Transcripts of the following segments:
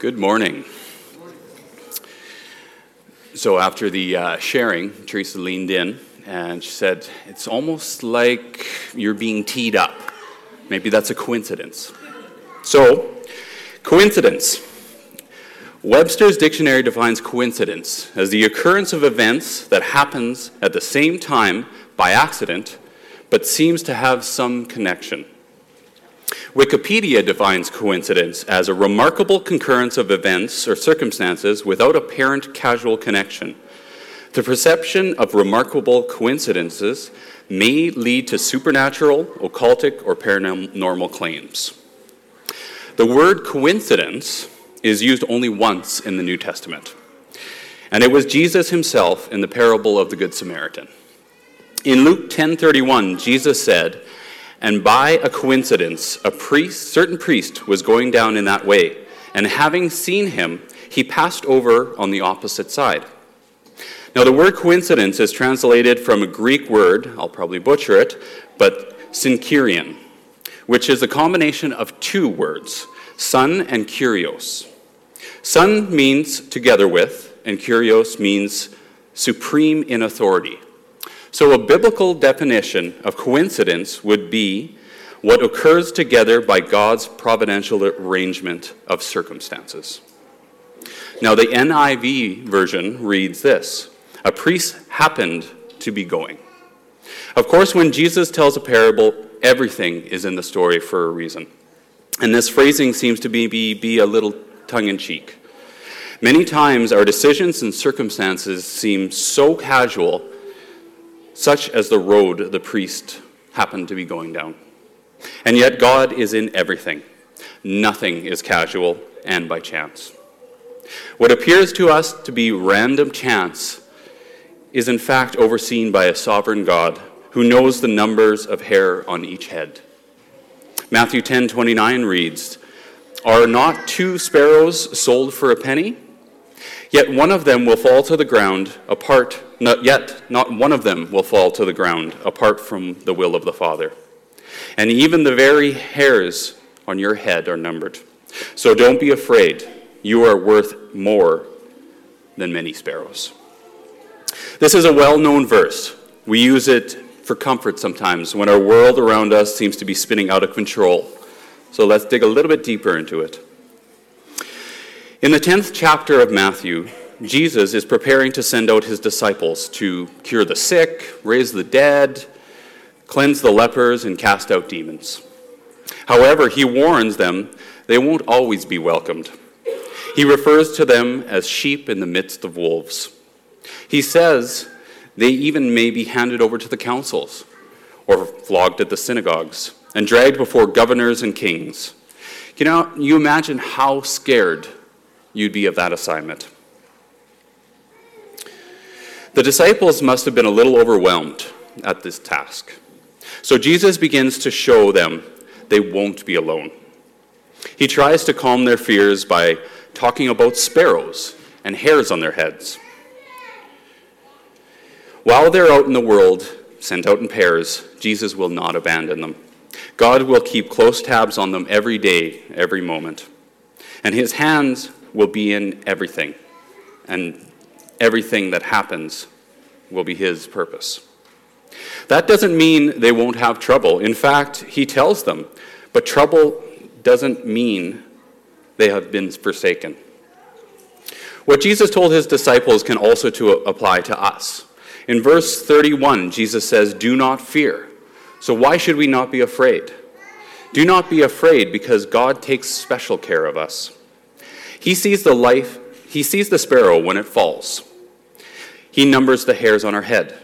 Good morning. So, after the uh, sharing, Teresa leaned in and she said, It's almost like you're being teed up. Maybe that's a coincidence. So, coincidence. Webster's dictionary defines coincidence as the occurrence of events that happens at the same time by accident but seems to have some connection. Wikipedia defines coincidence as a remarkable concurrence of events or circumstances without apparent causal connection. The perception of remarkable coincidences may lead to supernatural, occultic, or paranormal claims. The word coincidence is used only once in the New Testament, and it was Jesus himself in the parable of the Good Samaritan. In Luke 10:31, Jesus said, and by a coincidence, a priest, certain priest was going down in that way, and having seen him, he passed over on the opposite side. Now, the word coincidence is translated from a Greek word, I'll probably butcher it, but synkerion, which is a combination of two words, sun and kurios. Sun means together with, and kurios means supreme in authority. So, a biblical definition of coincidence would be what occurs together by God's providential arrangement of circumstances. Now, the NIV version reads this A priest happened to be going. Of course, when Jesus tells a parable, everything is in the story for a reason. And this phrasing seems to be, be, be a little tongue in cheek. Many times, our decisions and circumstances seem so casual such as the road the priest happened to be going down. And yet, God is in everything. Nothing is casual and by chance. What appears to us to be random chance is in fact overseen by a sovereign God who knows the numbers of hair on each head. Matthew 10:29 reads, "Are not two sparrows sold for a penny? Yet one of them will fall to the ground apart, not yet not one of them will fall to the ground apart from the will of the Father. And even the very hairs on your head are numbered. So don't be afraid. You are worth more than many sparrows. This is a well known verse. We use it for comfort sometimes when our world around us seems to be spinning out of control. So let's dig a little bit deeper into it. In the 10th chapter of Matthew, Jesus is preparing to send out his disciples to cure the sick, raise the dead, cleanse the lepers, and cast out demons. However, he warns them they won't always be welcomed. He refers to them as sheep in the midst of wolves. He says they even may be handed over to the councils or flogged at the synagogues and dragged before governors and kings. You know, you imagine how scared you'd be of that assignment. The disciples must have been a little overwhelmed at this task. So Jesus begins to show them they won't be alone. He tries to calm their fears by talking about sparrows and hairs on their heads. While they're out in the world, sent out in pairs, Jesus will not abandon them. God will keep close tabs on them every day, every moment. And his hands will be in everything, and everything that happens will be His purpose. That doesn't mean they won't have trouble. In fact, He tells them, but trouble doesn't mean they have been forsaken. What Jesus told his disciples can also to apply to us. In verse 31, Jesus says, Do not fear. So why should we not be afraid? Do not be afraid because God takes special care of us. He sees the life, he sees the sparrow when it falls. He numbers the hairs on our head.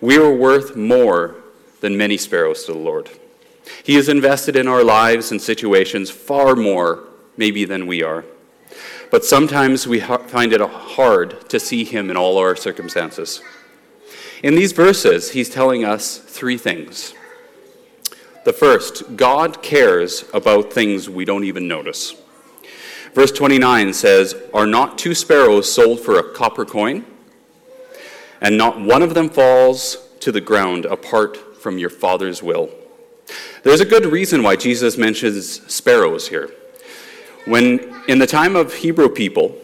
We are worth more than many sparrows to the Lord. He has invested in our lives and situations far more, maybe, than we are. But sometimes we find it hard to see Him in all our circumstances. In these verses, He's telling us three things. The first, God cares about things we don't even notice. Verse 29 says, Are not two sparrows sold for a copper coin? And not one of them falls to the ground apart from your Father's will. There's a good reason why Jesus mentions sparrows here. When, in the time of Hebrew people,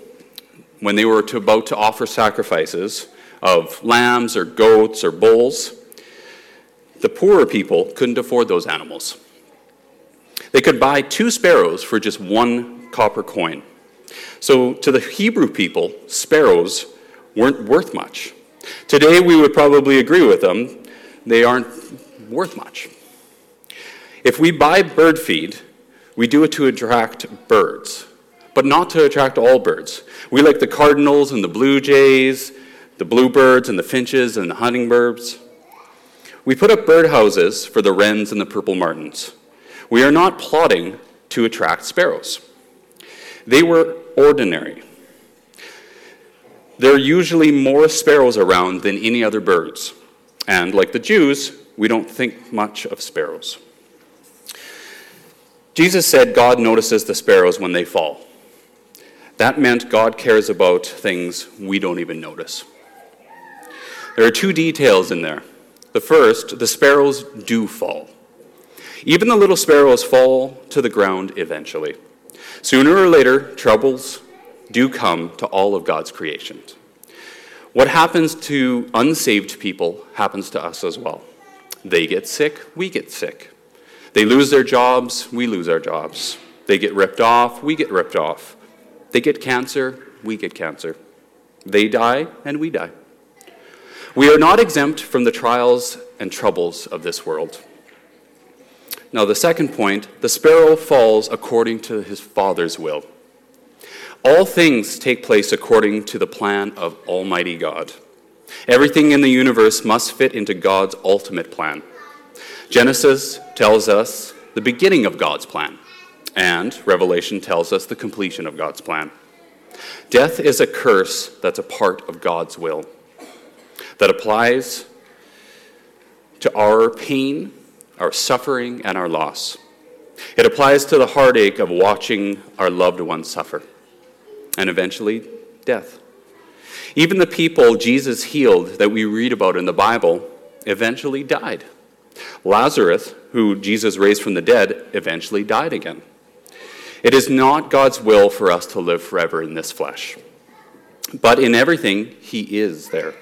when they were to, about to offer sacrifices of lambs or goats or bulls, the poorer people couldn't afford those animals. They could buy two sparrows for just one copper coin. So, to the Hebrew people, sparrows weren't worth much. Today, we would probably agree with them. They aren't worth much. If we buy bird feed, we do it to attract birds, but not to attract all birds. We like the cardinals and the blue jays, the bluebirds and the finches and the hummingbirds. We put up birdhouses for the wrens and the purple martins. We are not plotting to attract sparrows. They were ordinary. There are usually more sparrows around than any other birds. And like the Jews, we don't think much of sparrows. Jesus said God notices the sparrows when they fall. That meant God cares about things we don't even notice. There are two details in there. The first, the sparrows do fall. Even the little sparrows fall to the ground eventually. Sooner or later, troubles do come to all of God's creations. What happens to unsaved people happens to us as well. They get sick, we get sick. They lose their jobs, we lose our jobs. They get ripped off, we get ripped off. They get cancer, we get cancer. They die, and we die. We are not exempt from the trials and troubles of this world. Now, the second point the sparrow falls according to his Father's will. All things take place according to the plan of Almighty God. Everything in the universe must fit into God's ultimate plan. Genesis tells us the beginning of God's plan, and Revelation tells us the completion of God's plan. Death is a curse that's a part of God's will, that applies to our pain, our suffering, and our loss. It applies to the heartache of watching our loved ones suffer and eventually death. Even the people Jesus healed that we read about in the Bible eventually died. Lazarus, who Jesus raised from the dead, eventually died again. It is not God's will for us to live forever in this flesh. But in everything, He is there.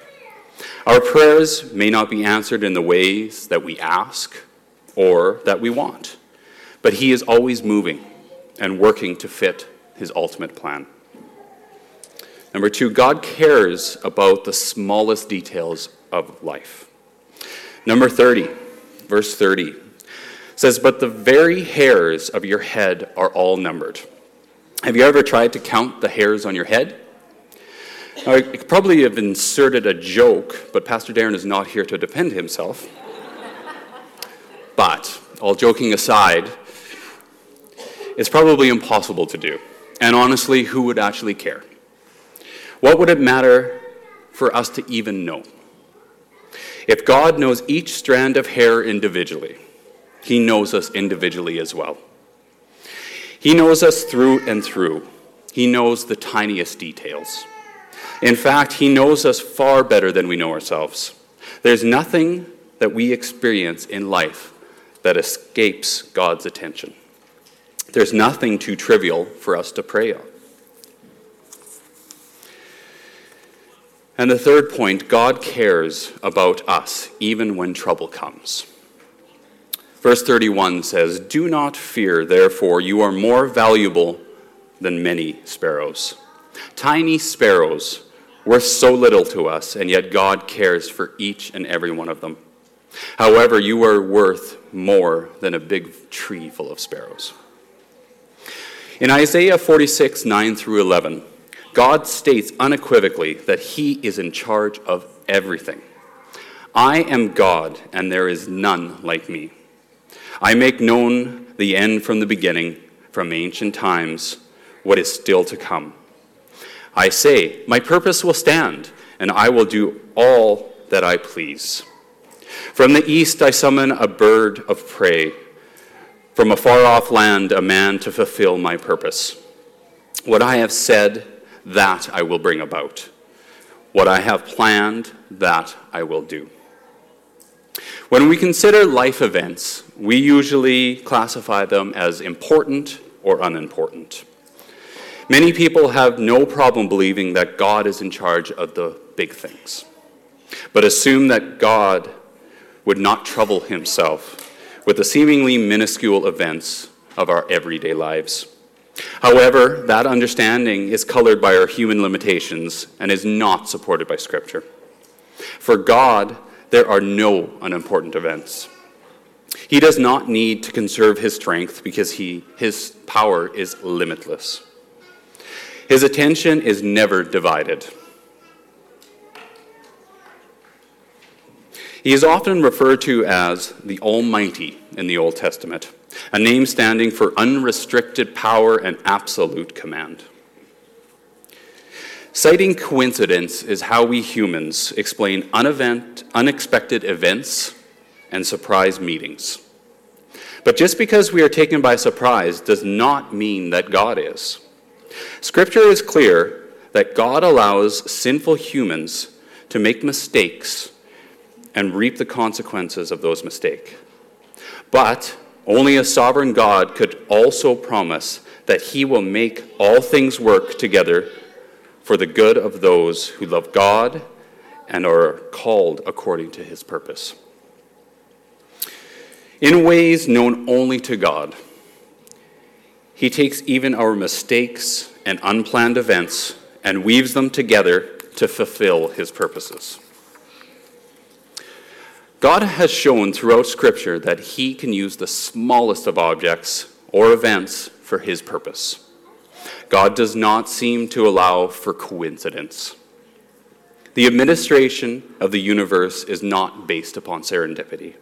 Our prayers may not be answered in the ways that we ask or that we want, but He is always moving and working to fit His ultimate plan. Number two, God cares about the smallest details of life. Number 30, verse 30 says, But the very hairs of your head are all numbered. Have you ever tried to count the hairs on your head? I probably have inserted a joke, but Pastor Darren is not here to defend himself. All joking aside, it's probably impossible to do. And honestly, who would actually care? What would it matter for us to even know? If God knows each strand of hair individually, He knows us individually as well. He knows us through and through. He knows the tiniest details. In fact, He knows us far better than we know ourselves. There's nothing that we experience in life that escapes God's attention. There's nothing too trivial for us to pray on. And the third point God cares about us even when trouble comes. Verse 31 says, Do not fear, therefore, you are more valuable than many sparrows. Tiny sparrows, worth so little to us, and yet God cares for each and every one of them. However, you are worth more than a big tree full of sparrows. In Isaiah 46, 9 through 11, God states unequivocally that He is in charge of everything. I am God, and there is none like me. I make known the end from the beginning, from ancient times, what is still to come. I say, My purpose will stand, and I will do all that I please. From the east I summon a bird of prey, from a far off land, a man to fulfill my purpose. What I have said, that I will bring about. What I have planned, that I will do. When we consider life events, we usually classify them as important or unimportant. Many people have no problem believing that God is in charge of the big things, but assume that God would not trouble himself with the seemingly minuscule events of our everyday lives. However, that understanding is colored by our human limitations and is not supported by Scripture. For God, there are no unimportant events. He does not need to conserve his strength because he, his power is limitless. His attention is never divided. He is often referred to as the Almighty in the Old Testament, a name standing for unrestricted power and absolute command. Citing coincidence is how we humans explain unevent, unexpected events and surprise meetings. But just because we are taken by surprise does not mean that God is. Scripture is clear that God allows sinful humans to make mistakes and reap the consequences of those mistakes. But only a sovereign God could also promise that he will make all things work together for the good of those who love God and are called according to his purpose. In ways known only to God, he takes even our mistakes and unplanned events and weaves them together to fulfill his purposes. God has shown throughout Scripture that he can use the smallest of objects or events for his purpose. God does not seem to allow for coincidence. The administration of the universe is not based upon serendipity.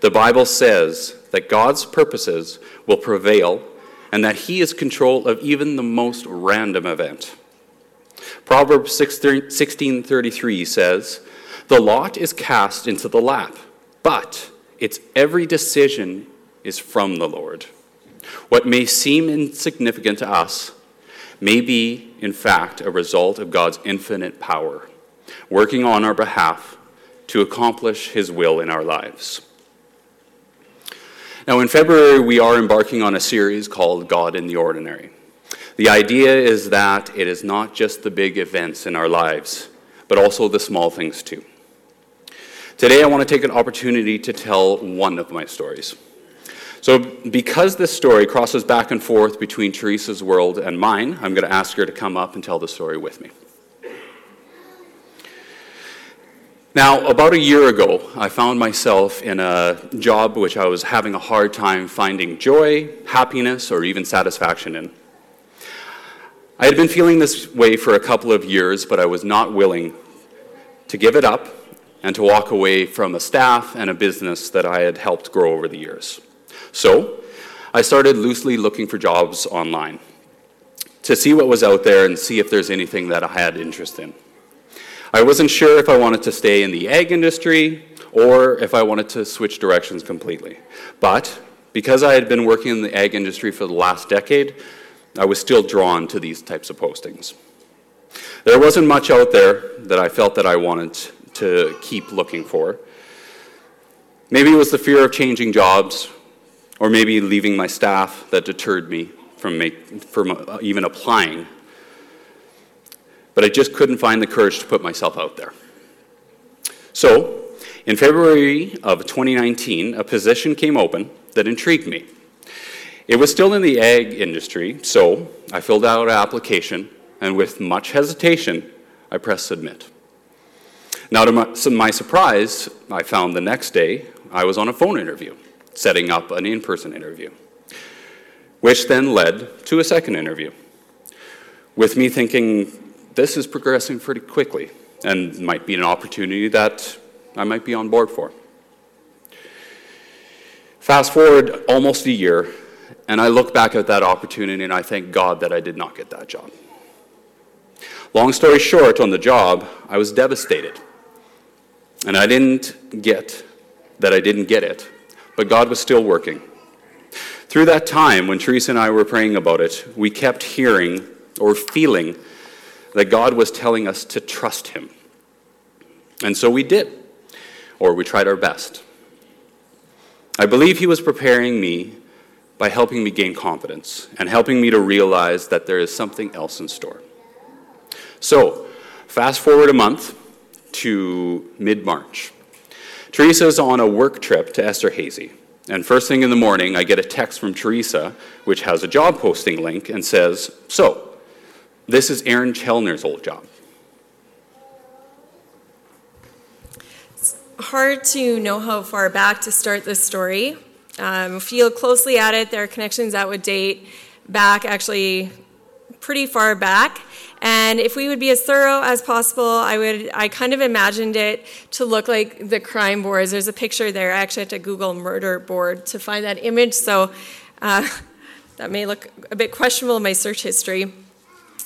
The Bible says that God's purposes will prevail and that he is control of even the most random event. Proverbs 16:33 says, "The lot is cast into the lap, but its every decision is from the Lord." What may seem insignificant to us may be, in fact, a result of God's infinite power, working on our behalf to accomplish his will in our lives. Now, in February, we are embarking on a series called God in the Ordinary. The idea is that it is not just the big events in our lives, but also the small things too. Today, I want to take an opportunity to tell one of my stories. So, because this story crosses back and forth between Teresa's world and mine, I'm going to ask her to come up and tell the story with me. Now, about a year ago, I found myself in a job which I was having a hard time finding joy, happiness, or even satisfaction in. I had been feeling this way for a couple of years, but I was not willing to give it up and to walk away from a staff and a business that I had helped grow over the years. So, I started loosely looking for jobs online to see what was out there and see if there's anything that I had interest in. I wasn't sure if I wanted to stay in the ag industry or if I wanted to switch directions completely. But because I had been working in the ag industry for the last decade, I was still drawn to these types of postings. There wasn't much out there that I felt that I wanted to keep looking for. Maybe it was the fear of changing jobs, or maybe leaving my staff that deterred me from, make, from uh, even applying but I just couldn't find the courage to put myself out there. So, in February of 2019, a position came open that intrigued me. It was still in the ag industry, so I filled out an application, and with much hesitation, I pressed submit. Now, to my, my surprise, I found the next day I was on a phone interview, setting up an in person interview, which then led to a second interview. With me thinking, this is progressing pretty quickly and might be an opportunity that I might be on board for. Fast forward almost a year, and I look back at that opportunity and I thank God that I did not get that job. Long story short, on the job, I was devastated. And I didn't get that I didn't get it, but God was still working. Through that time, when Teresa and I were praying about it, we kept hearing or feeling that God was telling us to trust Him. And so we did, or we tried our best. I believe He was preparing me by helping me gain confidence and helping me to realize that there is something else in store. So, fast forward a month to mid March. Teresa's on a work trip to Esterhazy. And first thing in the morning, I get a text from Teresa, which has a job posting link and says, So, this is Aaron Chelner's old job. It's hard to know how far back to start this story. Um, if you look closely at it, there are connections that would date back actually pretty far back. And if we would be as thorough as possible, I would I kind of imagined it to look like the crime boards. There's a picture there. I actually had to Google murder board to find that image, so uh, that may look a bit questionable in my search history.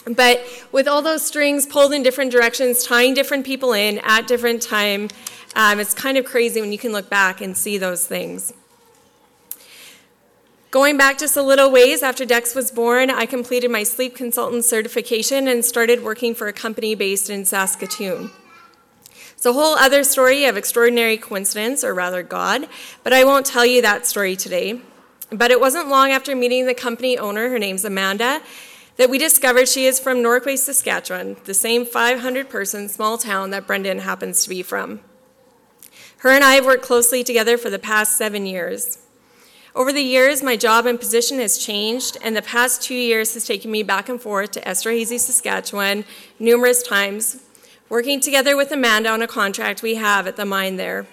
But with all those strings pulled in different directions, tying different people in at different time, um, it's kind of crazy when you can look back and see those things. Going back just a little ways after Dex was born, I completed my sleep consultant certification and started working for a company based in Saskatoon. It's a whole other story of extraordinary coincidence, or rather God, but I won't tell you that story today. But it wasn't long after meeting the company owner, her name's Amanda, that we discovered she is from Norquay, Saskatchewan, the same 500 person small town that Brendan happens to be from. Her and I have worked closely together for the past seven years. Over the years, my job and position has changed, and the past two years has taken me back and forth to Esterhazy, Saskatchewan, numerous times, working together with Amanda on a contract we have at the mine there.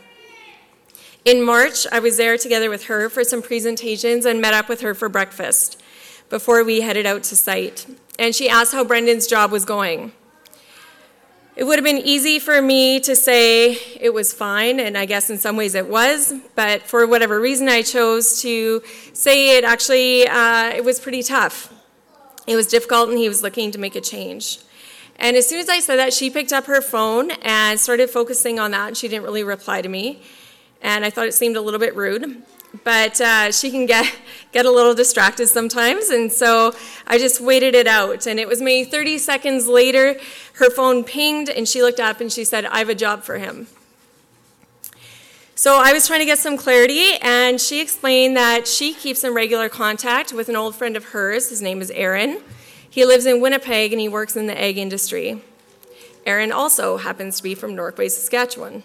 In March, I was there together with her for some presentations and met up with her for breakfast before we headed out to site. And she asked how Brendan's job was going. It would have been easy for me to say it was fine, and I guess in some ways it was, but for whatever reason I chose to say it actually, uh, it was pretty tough. It was difficult, and he was looking to make a change. And as soon as I said that, she picked up her phone and started focusing on that, and she didn't really reply to me. And I thought it seemed a little bit rude but uh, she can get, get a little distracted sometimes. And so I just waited it out. And it was maybe 30 seconds later, her phone pinged, and she looked up and she said, I have a job for him. So I was trying to get some clarity, and she explained that she keeps in regular contact with an old friend of hers. His name is Aaron. He lives in Winnipeg and he works in the ag industry. Aaron also happens to be from Norquay, Saskatchewan.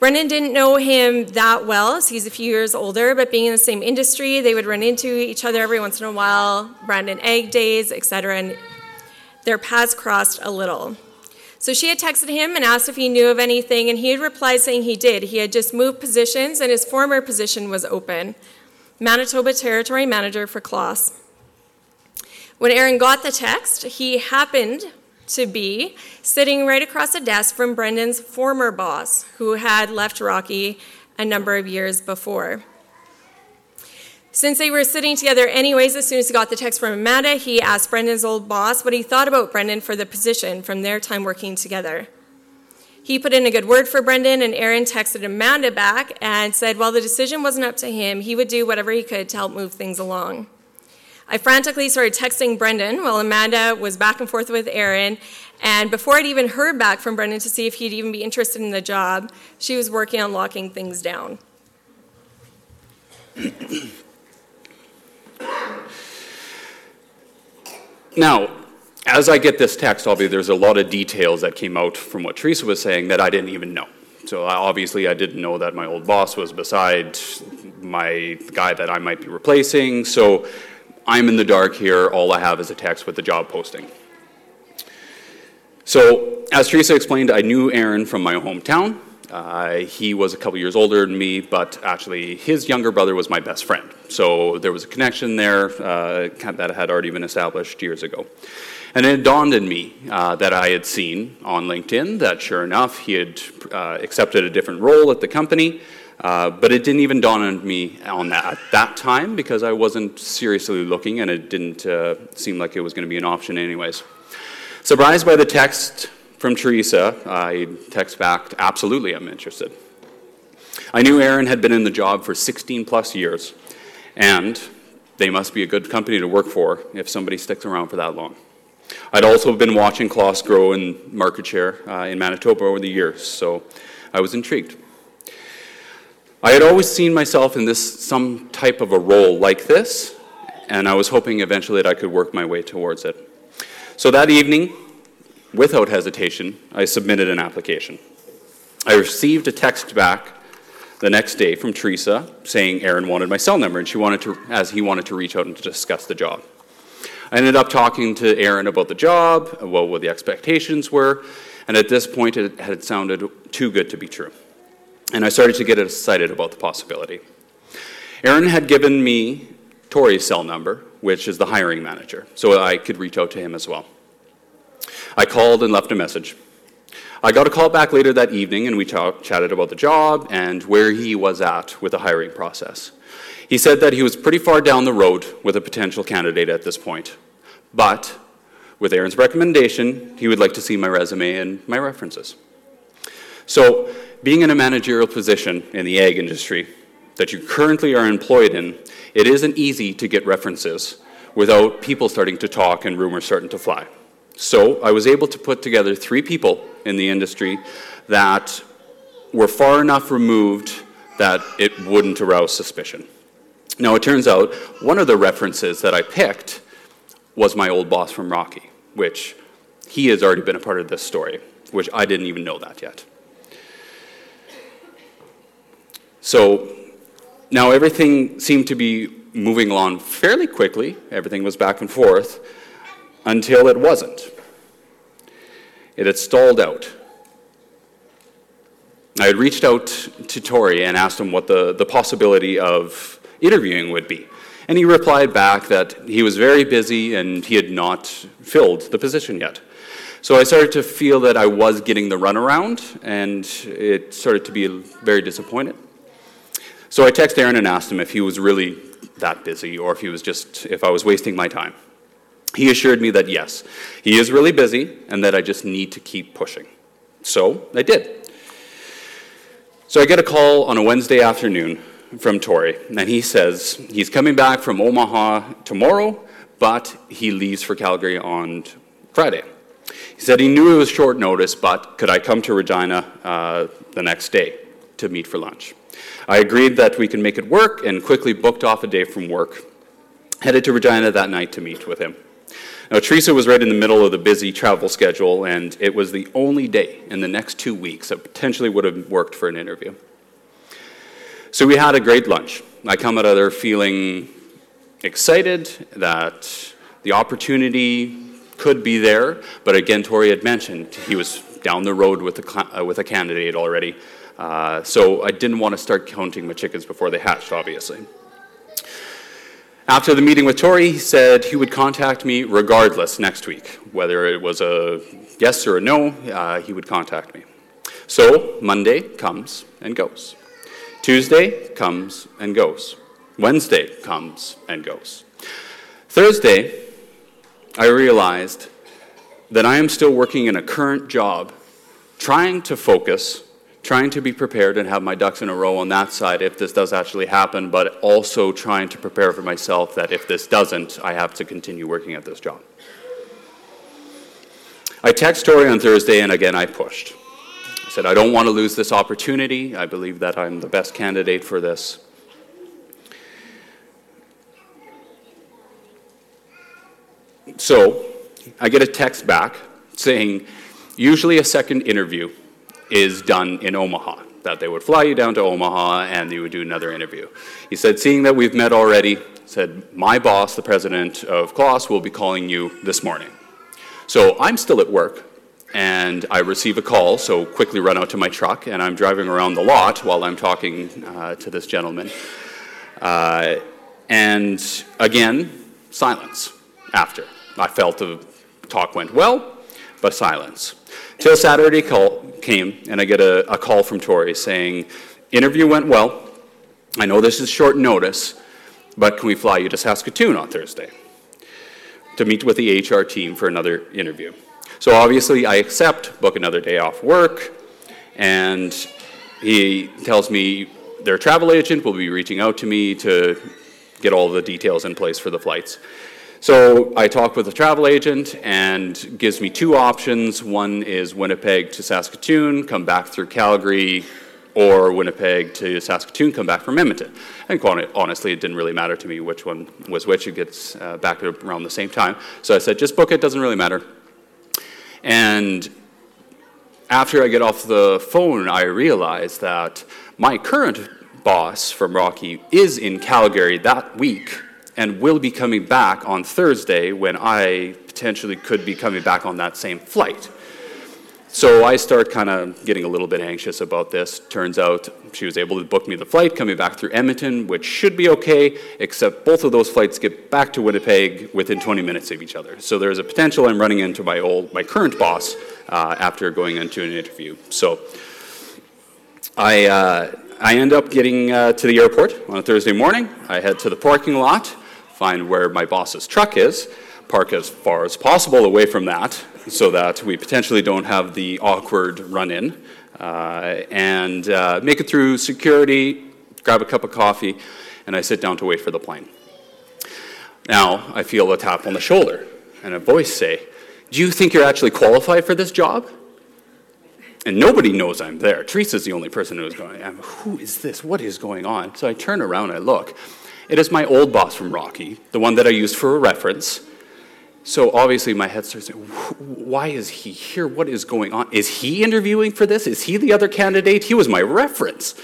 Brendan didn't know him that well, so he's a few years older, but being in the same industry, they would run into each other every once in a while, Brandon Ag Days, etc., and their paths crossed a little. So she had texted him and asked if he knew of anything, and he had replied saying he did. He had just moved positions, and his former position was open Manitoba Territory Manager for Claas. When Aaron got the text, he happened to be sitting right across the desk from Brendan's former boss, who had left Rocky a number of years before. Since they were sitting together anyways, as soon as he got the text from Amanda, he asked Brendan's old boss what he thought about Brendan for the position from their time working together. He put in a good word for Brendan, and Aaron texted Amanda back and said while the decision wasn't up to him, he would do whatever he could to help move things along. I frantically started texting Brendan while Amanda was back and forth with Aaron. And before I'd even heard back from Brendan to see if he'd even be interested in the job, she was working on locking things down. now, as I get this text, obviously there's a lot of details that came out from what Teresa was saying that I didn't even know. So obviously I didn't know that my old boss was beside my guy that I might be replacing. So I'm in the dark here. All I have is a text with the job posting. So, as Teresa explained, I knew Aaron from my hometown. Uh, he was a couple years older than me, but actually, his younger brother was my best friend. So, there was a connection there uh, that had already been established years ago. And it dawned on me uh, that I had seen on LinkedIn that sure enough, he had uh, accepted a different role at the company. Uh, but it didn't even dawn on me on that at that time because I wasn't seriously looking and it didn't uh, seem like it was going to be an option anyways. Surprised by the text from Teresa, I text back, absolutely, I'm interested. I knew Aaron had been in the job for 16 plus years, and they must be a good company to work for if somebody sticks around for that long. I'd also been watching Claas grow in market share uh, in Manitoba over the years, so I was intrigued. I had always seen myself in this some type of a role like this, and I was hoping eventually that I could work my way towards it. So that evening, without hesitation, I submitted an application. I received a text back the next day from Teresa saying Aaron wanted my cell number and she wanted to, as he wanted to reach out and to discuss the job. I ended up talking to Aaron about the job, about what the expectations were, and at this point it had sounded too good to be true. And I started to get excited about the possibility. Aaron had given me Tori's cell number, which is the hiring manager, so I could reach out to him as well. I called and left a message. I got a call back later that evening, and we talk, chatted about the job and where he was at with the hiring process. He said that he was pretty far down the road with a potential candidate at this point, but with Aaron's recommendation, he would like to see my resume and my references. So, being in a managerial position in the ag industry that you currently are employed in, it isn't easy to get references without people starting to talk and rumors starting to fly. So I was able to put together three people in the industry that were far enough removed that it wouldn't arouse suspicion. Now, it turns out one of the references that I picked was my old boss from Rocky, which he has already been a part of this story, which I didn't even know that yet. So now everything seemed to be moving along fairly quickly. Everything was back and forth until it wasn't. It had stalled out. I had reached out to Tori and asked him what the, the possibility of interviewing would be. And he replied back that he was very busy and he had not filled the position yet. So I started to feel that I was getting the runaround, and it started to be very disappointed. So I texted Aaron and asked him if he was really that busy or if he was just, if I was wasting my time. He assured me that yes, he is really busy and that I just need to keep pushing. So I did. So I get a call on a Wednesday afternoon from Tori, and he says he's coming back from Omaha tomorrow, but he leaves for Calgary on Friday. He said he knew it was short notice, but could I come to Regina uh, the next day to meet for lunch? I agreed that we could make it work and quickly booked off a day from work. Headed to Regina that night to meet with him. Now, Teresa was right in the middle of the busy travel schedule, and it was the only day in the next two weeks that potentially would have worked for an interview. So we had a great lunch. I come out of there feeling excited that the opportunity could be there, but again, Tori had mentioned he was down the road with a, uh, with a candidate already. Uh, so I didn't want to start counting my chickens before they hatched, obviously. After the meeting with Tori, he said he would contact me regardless next week. Whether it was a yes or a no, uh, he would contact me. So Monday comes and goes. Tuesday comes and goes. Wednesday comes and goes. Thursday, I realized that I am still working in a current job, trying to focus trying to be prepared and have my ducks in a row on that side if this does actually happen, but also trying to prepare for myself that if this doesn't, I have to continue working at this job. I text Tori on Thursday, and again I pushed. I said, I don't want to lose this opportunity. I believe that I'm the best candidate for this. So I get a text back saying, usually a second interview is done in Omaha, that they would fly you down to Omaha and you would do another interview. He said, seeing that we've met already, said, my boss, the president of Claas, will be calling you this morning. So I'm still at work, and I receive a call, so quickly run out to my truck, and I'm driving around the lot while I'm talking uh, to this gentleman. Uh, and again, silence after. I felt the talk went well, but silence. Till Saturday call came, and I get a, a call from Tori saying, interview went well. I know this is short notice, but can we fly you to Saskatoon on Thursday to meet with the HR team for another interview? So obviously, I accept, book another day off work, and he tells me their travel agent will be reaching out to me to get all the details in place for the flights. So I talk with a travel agent and gives me two options. One is Winnipeg to Saskatoon, come back through Calgary, or Winnipeg to Saskatoon, come back from Edmonton. And honestly, it didn't really matter to me which one was which. It gets uh, back around the same time. So I said, just book it, doesn't really matter. And after I get off the phone, I realize that my current boss from Rocky is in Calgary that week and will be coming back on Thursday when I potentially could be coming back on that same flight. So I start kind of getting a little bit anxious about this. Turns out she was able to book me the flight coming back through Edmonton, which should be okay, except both of those flights get back to Winnipeg within 20 minutes of each other. So there's a potential I'm running into my old, my current boss uh, after going into an interview. So I, uh, I end up getting uh, to the airport on a Thursday morning. I head to the parking lot, find where my boss's truck is, park as far as possible away from that, so that we potentially don't have the awkward run in. Uh, and uh, make it through security, grab a cup of coffee, and I sit down to wait for the plane. Now, I feel a tap on the shoulder and a voice say, Do you think you're actually qualified for this job? And nobody knows I'm there. Teresa's the only person who's going, Who is this? What is going on? So I turn around, I look. It is my old boss from Rocky, the one that I used for a reference. So obviously, my head starts saying, why is he here? What is going on? Is he interviewing for this? Is he the other candidate? He was my reference.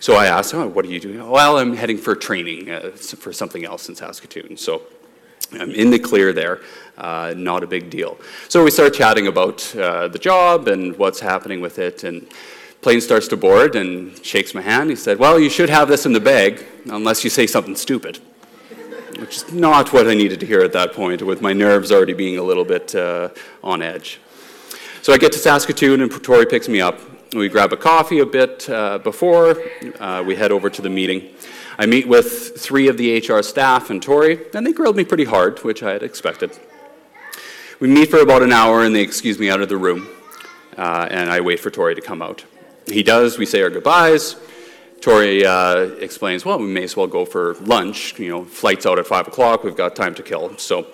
So I asked him, oh, what are you doing? Well, I'm heading for training uh, for something else in Saskatoon. So I'm in the clear there, uh, not a big deal. So we start chatting about uh, the job and what's happening with it. And plane starts to board and shakes my hand. He said, Well, you should have this in the bag unless you say something stupid which is not what I needed to hear at that point, with my nerves already being a little bit uh, on edge. So I get to Saskatoon, and Tori picks me up. We grab a coffee a bit uh, before uh, we head over to the meeting. I meet with three of the HR staff and Tori, and they grilled me pretty hard, which I had expected. We meet for about an hour, and they excuse me out of the room, uh, and I wait for Tori to come out. He does, we say our goodbyes. Tori uh, explains, well, we may as well go for lunch. You know, flight's out at 5 o'clock, we've got time to kill. So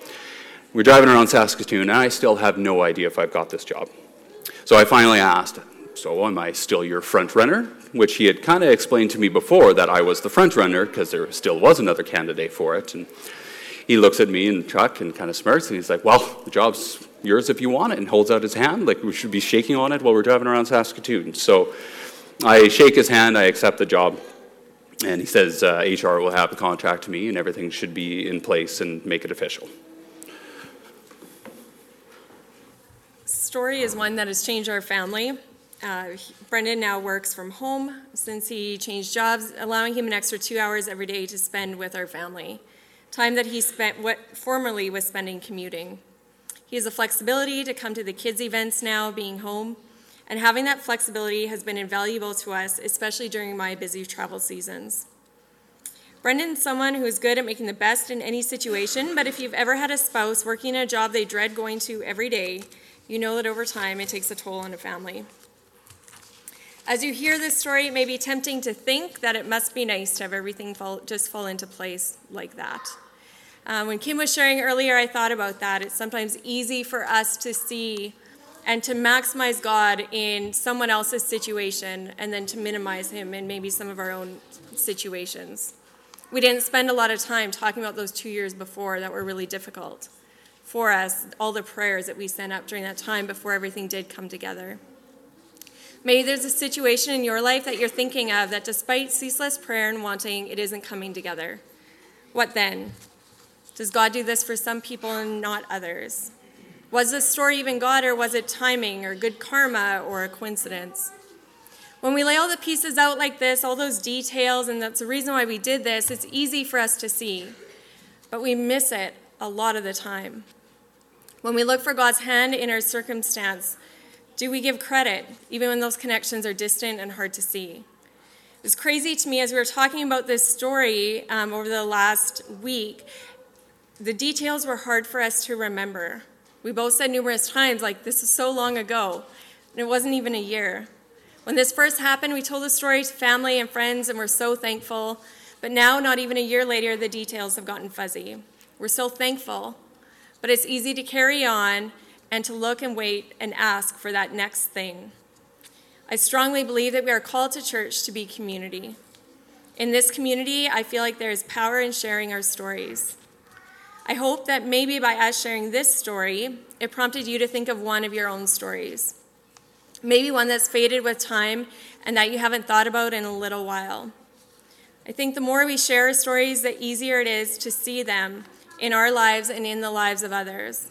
we're driving around Saskatoon, and I still have no idea if I've got this job. So I finally asked, so am I still your front runner? Which he had kind of explained to me before that I was the front runner because there still was another candidate for it. And he looks at me the truck and kind of smirks, and he's like, well, the job's yours if you want it, and holds out his hand like we should be shaking on it while we're driving around Saskatoon. So I shake his hand, I accept the job, and he says uh, HR will have the contract to me and everything should be in place and make it official. Story is one that has changed our family. Uh, Brendan now works from home since he changed jobs, allowing him an extra two hours every day to spend with our family. Time that he spent what formerly was spending commuting. He has the flexibility to come to the kids' events now, being home, and having that flexibility has been invaluable to us, especially during my busy travel seasons. Brendan's someone who is good at making the best in any situation, but if you've ever had a spouse working a job they dread going to every day, you know that over time it takes a toll on a family. As you hear this story, it may be tempting to think that it must be nice to have everything fall, just fall into place like that. Um, when Kim was sharing earlier, I thought about that. It's sometimes easy for us to see and to maximize God in someone else's situation and then to minimize Him in maybe some of our own situations. We didn't spend a lot of time talking about those two years before that were really difficult for us, all the prayers that we sent up during that time before everything did come together. Maybe there's a situation in your life that you're thinking of that despite ceaseless prayer and wanting, it isn't coming together. What then? Does God do this for some people and not others? Was this story even God, or was it timing, or good karma, or a coincidence? When we lay all the pieces out like this, all those details, and that's the reason why we did this, it's easy for us to see. But we miss it a lot of the time. When we look for God's hand in our circumstance, do we give credit, even when those connections are distant and hard to see? It was crazy to me as we were talking about this story um, over the last week. The details were hard for us to remember. We both said numerous times, like, this is so long ago, and it wasn't even a year. When this first happened, we told the story to family and friends, and we're so thankful. But now, not even a year later, the details have gotten fuzzy. We're so thankful, but it's easy to carry on and to look and wait and ask for that next thing. I strongly believe that we are called to church to be community. In this community, I feel like there is power in sharing our stories. I hope that maybe by us sharing this story, it prompted you to think of one of your own stories. Maybe one that's faded with time and that you haven't thought about in a little while. I think the more we share stories, the easier it is to see them in our lives and in the lives of others,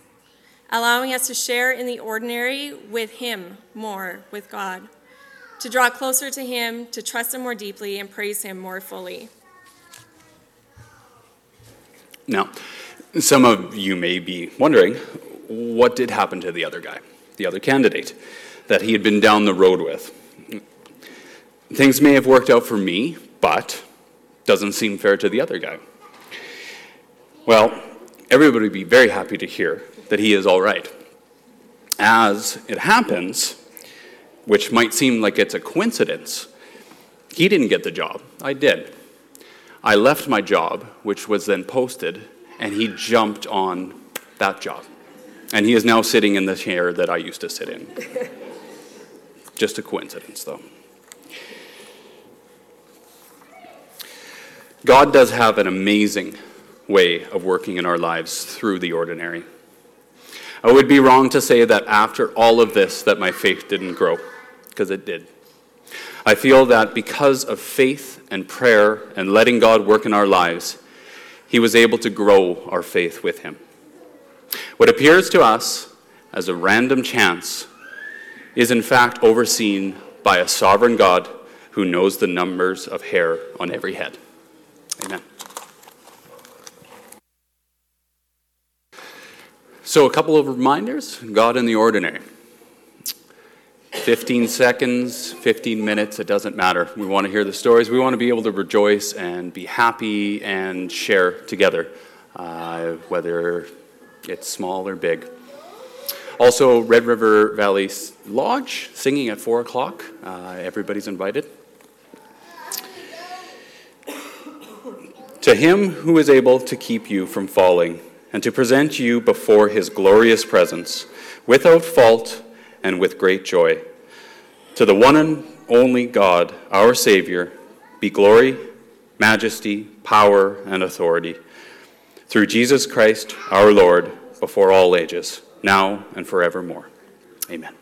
allowing us to share in the ordinary with Him more, with God, to draw closer to Him, to trust Him more deeply, and praise Him more fully. Now, some of you may be wondering what did happen to the other guy, the other candidate that he had been down the road with. Things may have worked out for me, but doesn't seem fair to the other guy. Well, everybody would be very happy to hear that he is all right. As it happens, which might seem like it's a coincidence, he didn't get the job. I did. I left my job, which was then posted, and he jumped on that job. And he is now sitting in the chair that I used to sit in. Just a coincidence, though. God does have an amazing way of working in our lives through the ordinary. I would be wrong to say that after all of this that my faith didn't grow, because it did. I feel that because of faith and prayer and letting God work in our lives, he was able to grow our faith with him. What appears to us as a random chance is in fact overseen by a sovereign God who knows the numbers of hair on every head. Amen. So, a couple of reminders God in the ordinary. 15 seconds, 15 minutes, it doesn't matter. We want to hear the stories. We want to be able to rejoice and be happy and share together, uh, whether it's small or big. Also, Red River Valley Lodge singing at 4 o'clock. Uh, everybody's invited. to him who is able to keep you from falling and to present you before his glorious presence without fault and with great joy. To the one and only God, our Savior, be glory, majesty, power, and authority through Jesus Christ our Lord before all ages, now and forevermore. Amen.